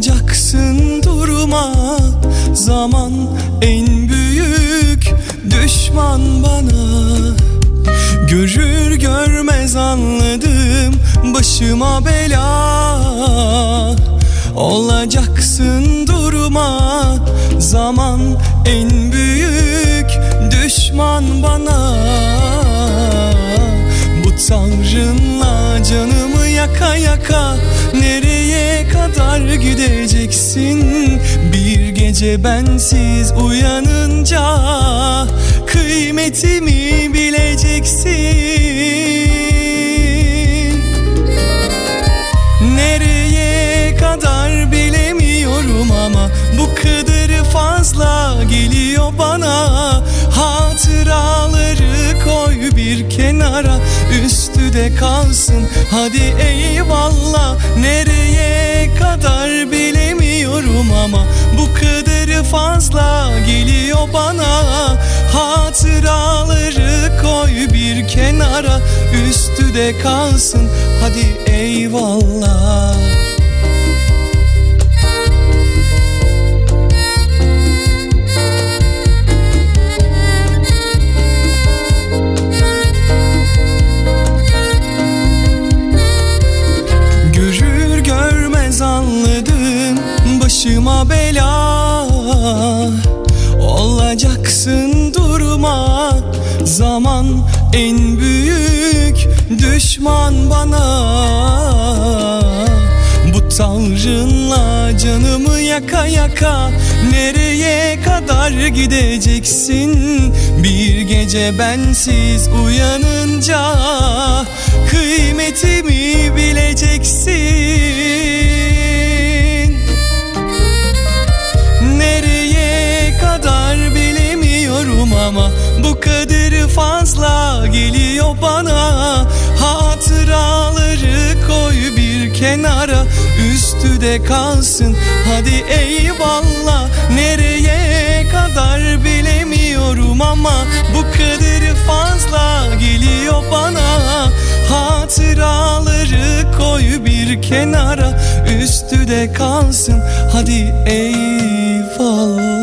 Olacaksın durma Zaman en büyük düşman bana. Görür görmez anladım başıma bela. Olacaksın durma Zaman en büyük düşman bana. Bu tanrınla canımı yaka yaka kadar gideceksin. Bir gece bensiz uyanınca Kıymetimi bileceksin. Nereye kadar bilemiyorum ama Bu kadarı fazla geliyor bana. Hatıraları koy bir kenara Üstü de kalsın. Hadi eyvallah Hatıraları koy bir kenara Üstü de kalsın. Hadi eyvallah. Görür görmez anladım başıma bela. Olacaksın zaman en büyük düşman bana. Bu tanrınla canımı yaka yaka Nereye kadar gideceksin? Bir gece bensiz uyanınca geliyor bana Hatıraları koy bir kenara Üstü de kalsın. Hadi eyvallah Nereye kadar bilemiyorum ama Bu kadarı fazla geliyor bana. Hatıraları koy bir kenara Üstü de kalsın. Hadi eyvallah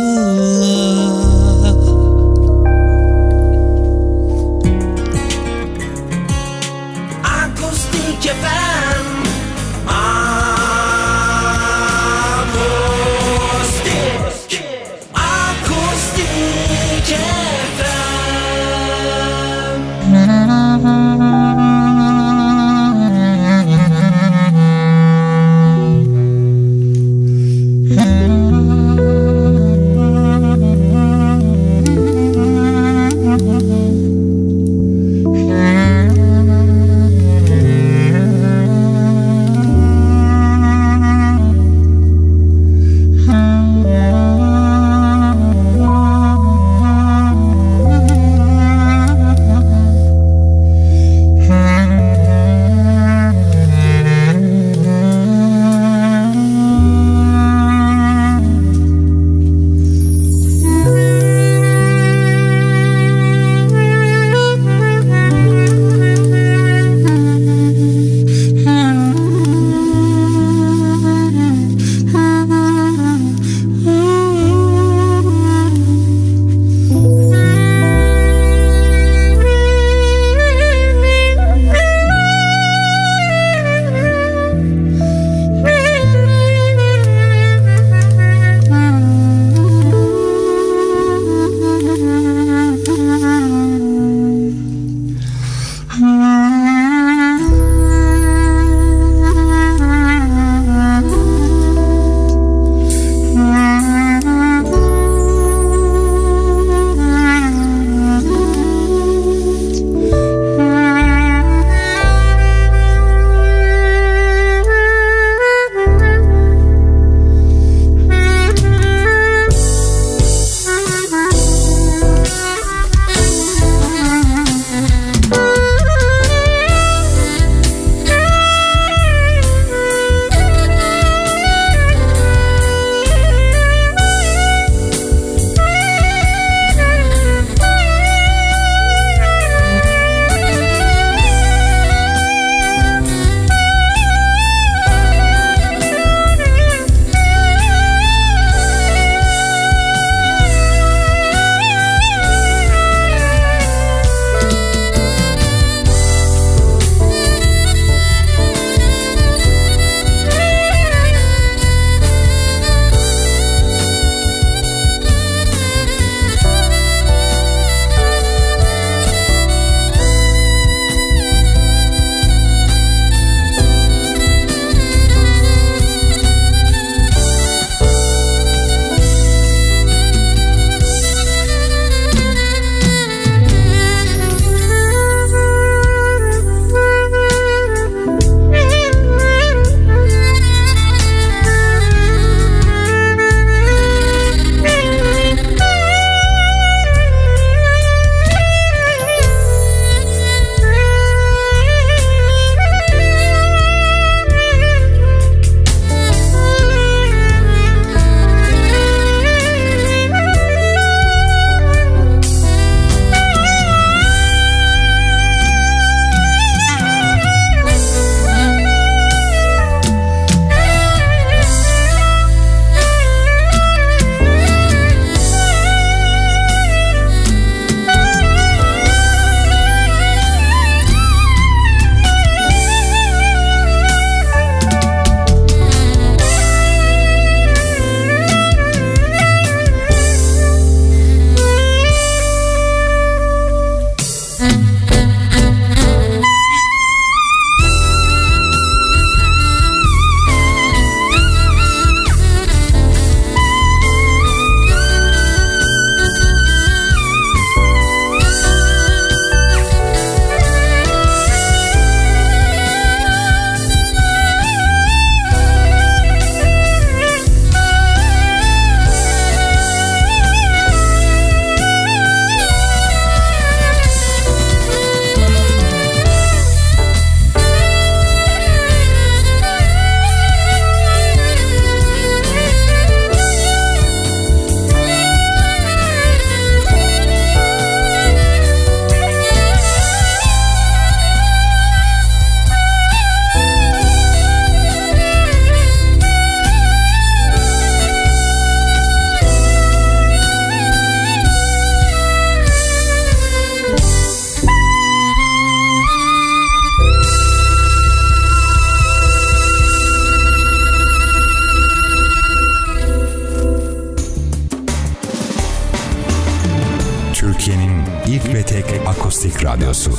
Akustik Radyosu.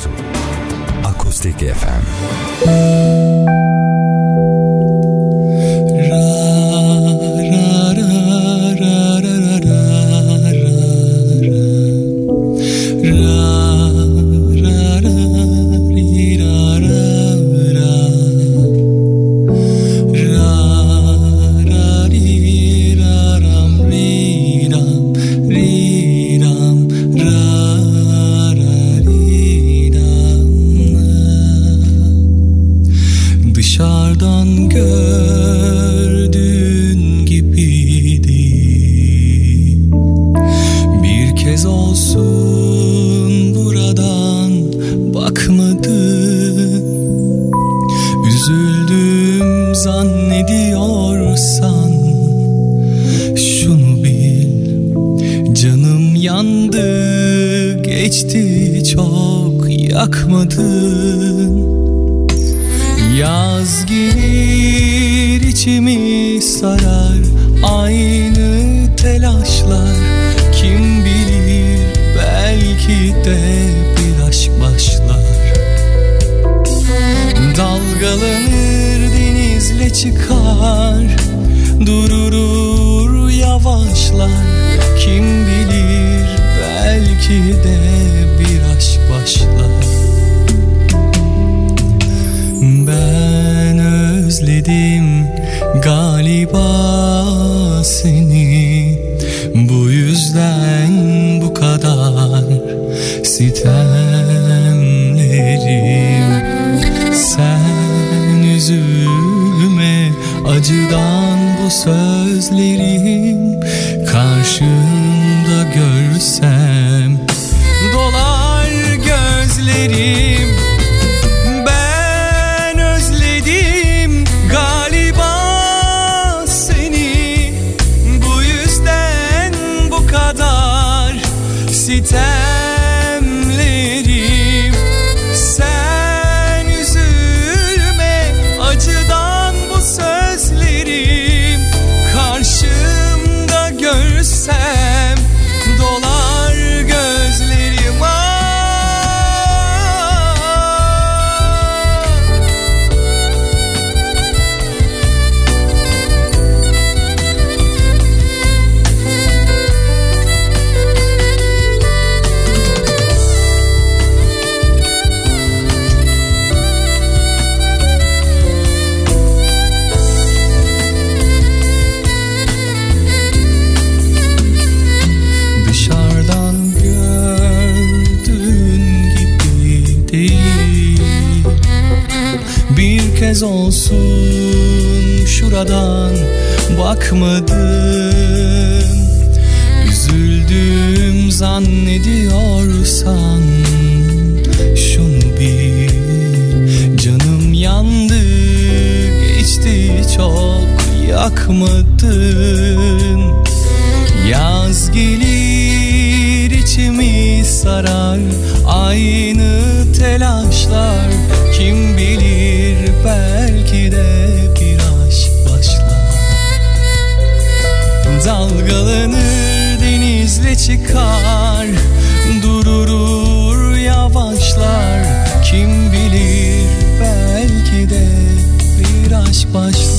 Akustik FM rahmatı sitemlerim. Sen üzülme acıdan bu sözlerim. bakmadım. Üzüldüm zannediyorsan. Şunu bil canım yandı. Geçti çok yakmadı. Dalgalanır denizle çıkar. Dururur yavaşlar. Kim bilir belki de bir aşk başlar.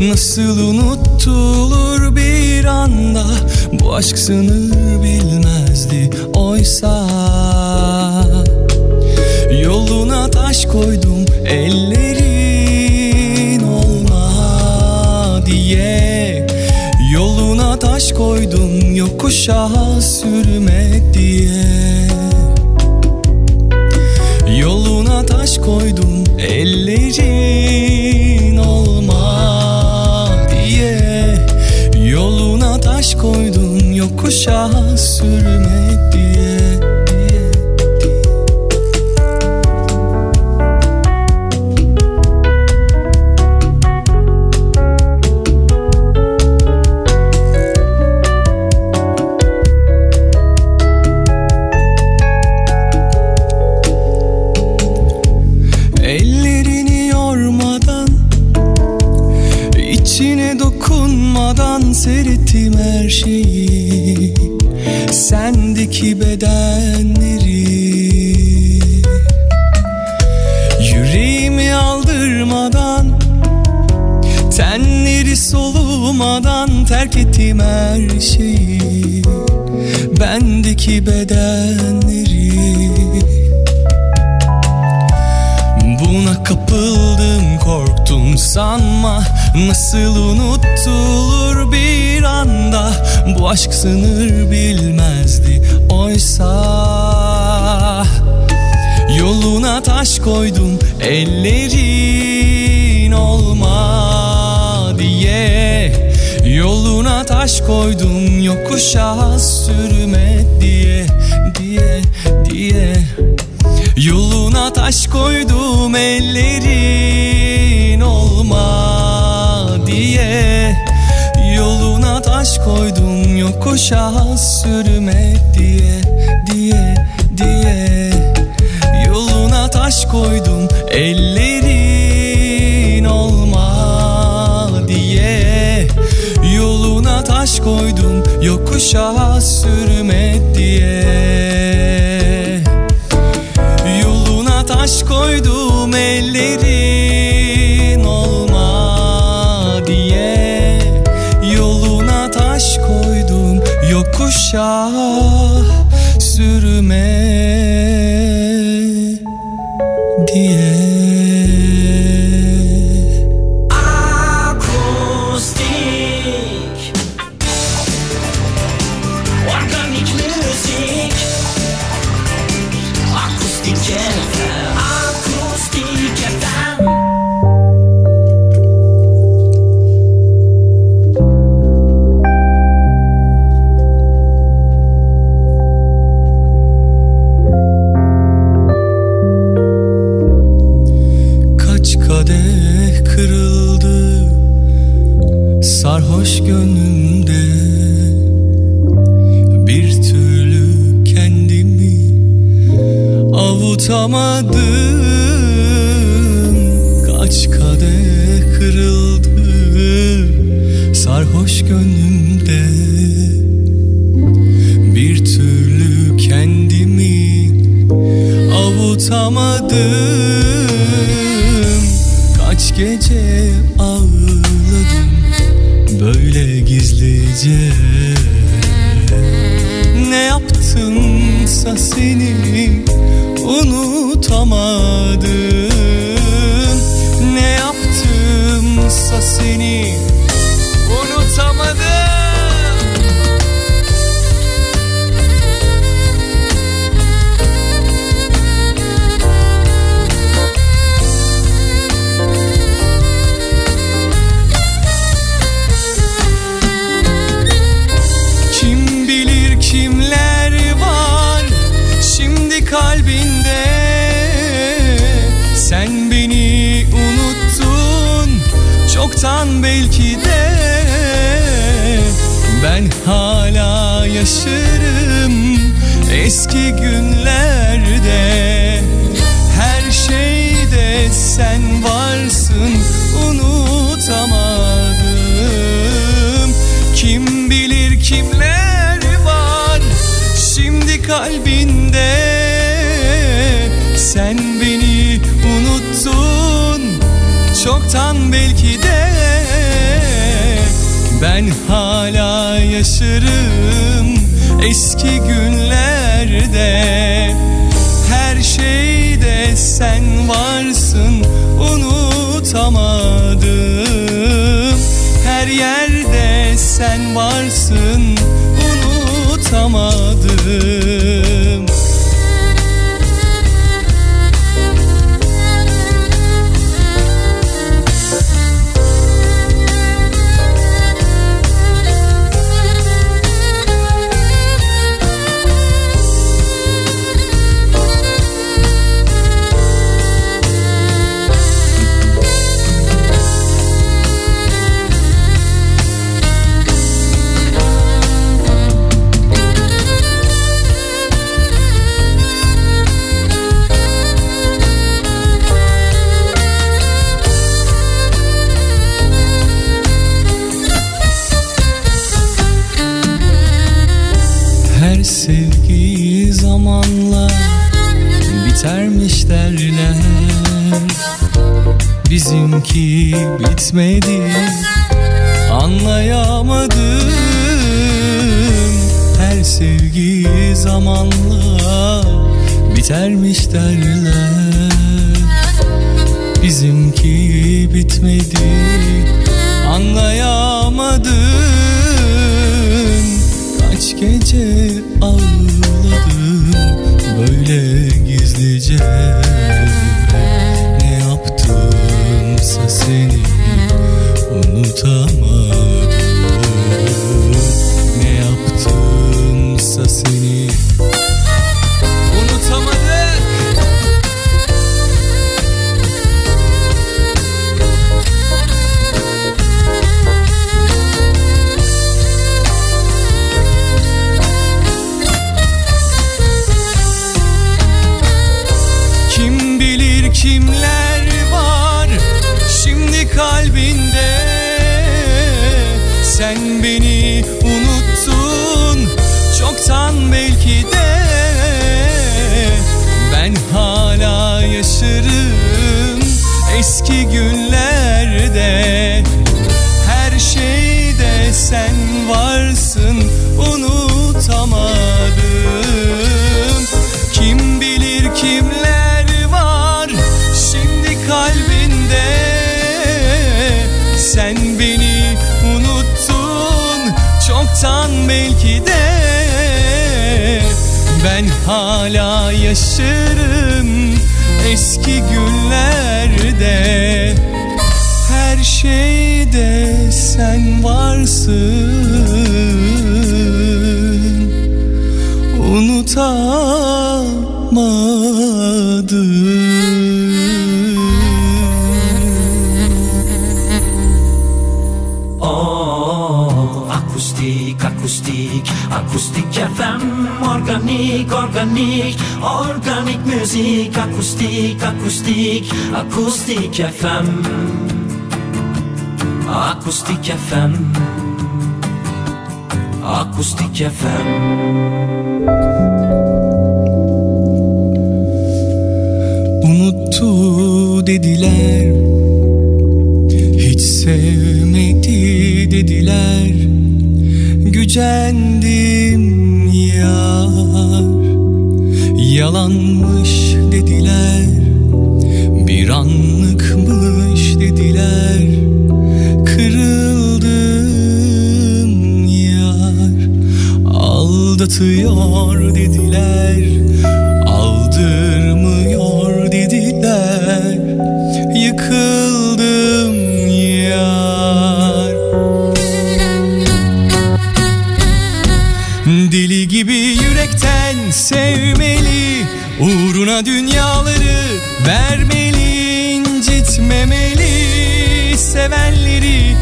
Nasıl unutulur bir anda? Bu aşk sınır bilmezdi oysa. Yoluna taş koydum ellerin olma diye. Yoluna taş koydum yokuşa aşk sınır bilmezdi. Oysa Yoluna taş koydum ellerin olma diye. Yoluna taş koydum yokuşa sürme diye diye diye. Yoluna taş koydum ellerin olma diye Yoluna taş koydum yokuşa sürme diye diye diye. Yoluna taş koydum ellerin olma diye. Yoluna taş koydum yokuşa sürme diye yokuşa sürme diye do Ben hala yaşarım eski günlerde. Her şeyde sen varsın unutamadım Kim bilir kimler var şimdi kalbinde? Sen beni unuttun çoktan belki de. Ben hala yaşarım eski günlerde. Her şeyde sen varsın unutamadım. Her yerde sen varsın unutamadım Bizimki bitmedi. Anlayamadım Kaç gece ağladım böyle gizlice Ne yaptımsa seni unutamadım Ben hala yaşarım eski günlerde. Her şeyde sen varsın. Unutamadım FM Organik, organik, organik müzik Akustik, akustik, akustik FM Akustik FM Akustik FM Unuttu dediler Hiç sevmedi dediler. Gücendim yar. Yalanmış dediler Bir anlıkmış dediler. Kırıldım yar Aldatıyor dediler. Deli gibi yürekten sevmeli. Uğruna dünyaları vermeli incitmemeli. Sevenleri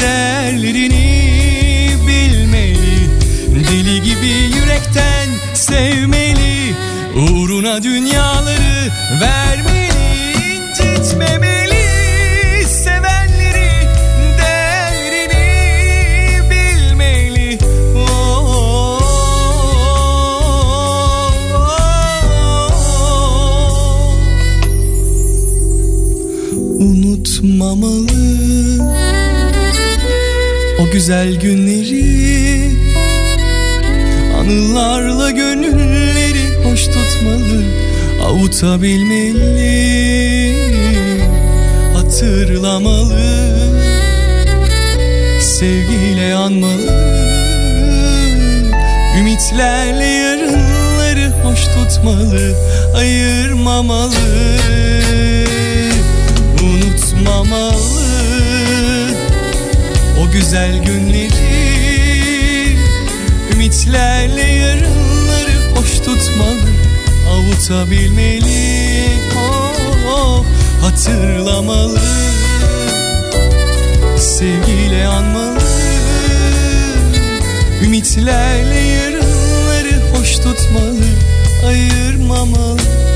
değerlerini bilmeli. Deli gibi yürekten sevmeli. Uğruna dünyaları vermeli incitmemeli. Güzel günleri. Anılarla gönülleri hoş tutmalı Avutabilmeli. Hatırlamalı Sevgiyle anmalı. Ümitlerle yarınları hoş tutmalı Ayırmamalı. Unutmamalı güzel günleri Ümitlerle yarınları hoş tutmalı Avutabilmeli. Oh, oh, Hatırlamalı Sevgiyle anmalı. Ümitlerle yarınları hoş tutmalı Ayırmamalı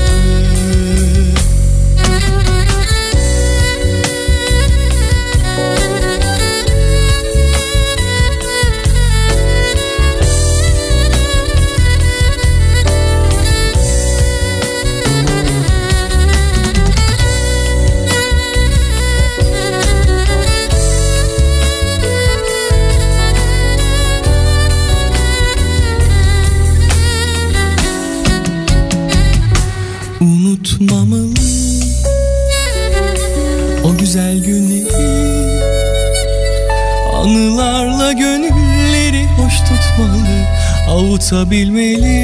Avutabilmeli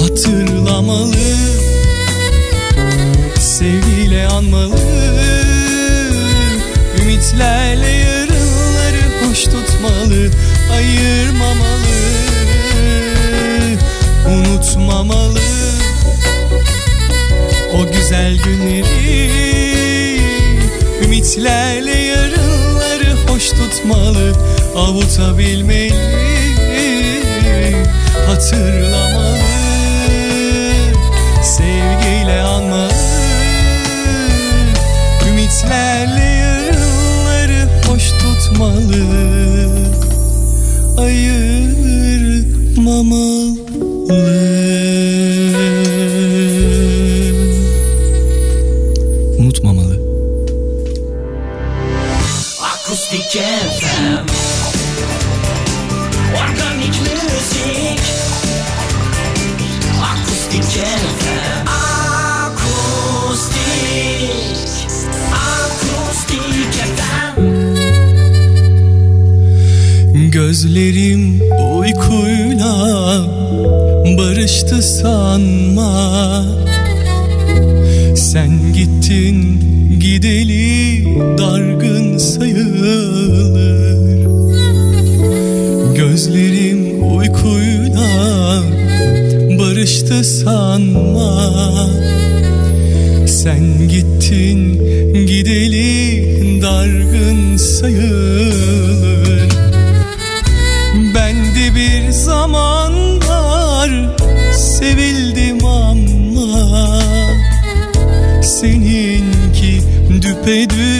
Hatırlamalı Sevgiyle anmalı. Ümitlerle yarınları hoş tutmalı Ayırmamalı. Unutmamalı. O güzel günleri Ümitlerle yarınları hoş tutmalı. Avutabilmeli Hatırlamalı Sevgiyle anmalı Ümitlerle hoş tutmalı Ayırmamalı barıştı sanma. Sen gittin gideli dargın sayılır. Ben de bir zamanlar sevildim ama. Seninki düpedüz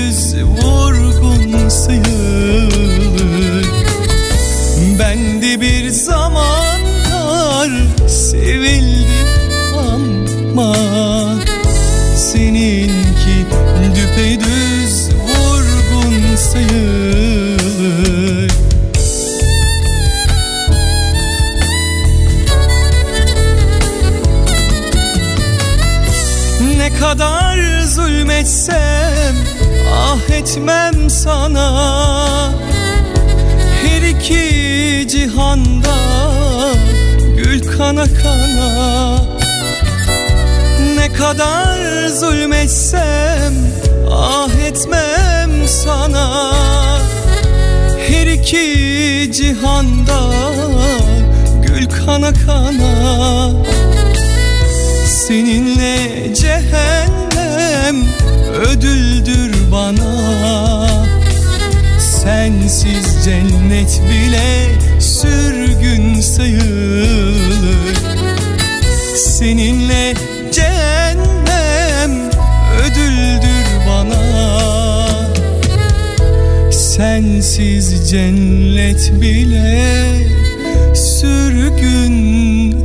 zulmetsem ah etmem sana. Her iki cihanda gül kana kana. Ne kadar zulmetsem ah etmem sana. Her iki cihanda gül kana kana. Seninle cehennem ödüldür bana. Sensiz cennet bile sürgün sayılır. Seninle cehennem ödüldür bana. Sensiz cennet bile sürgün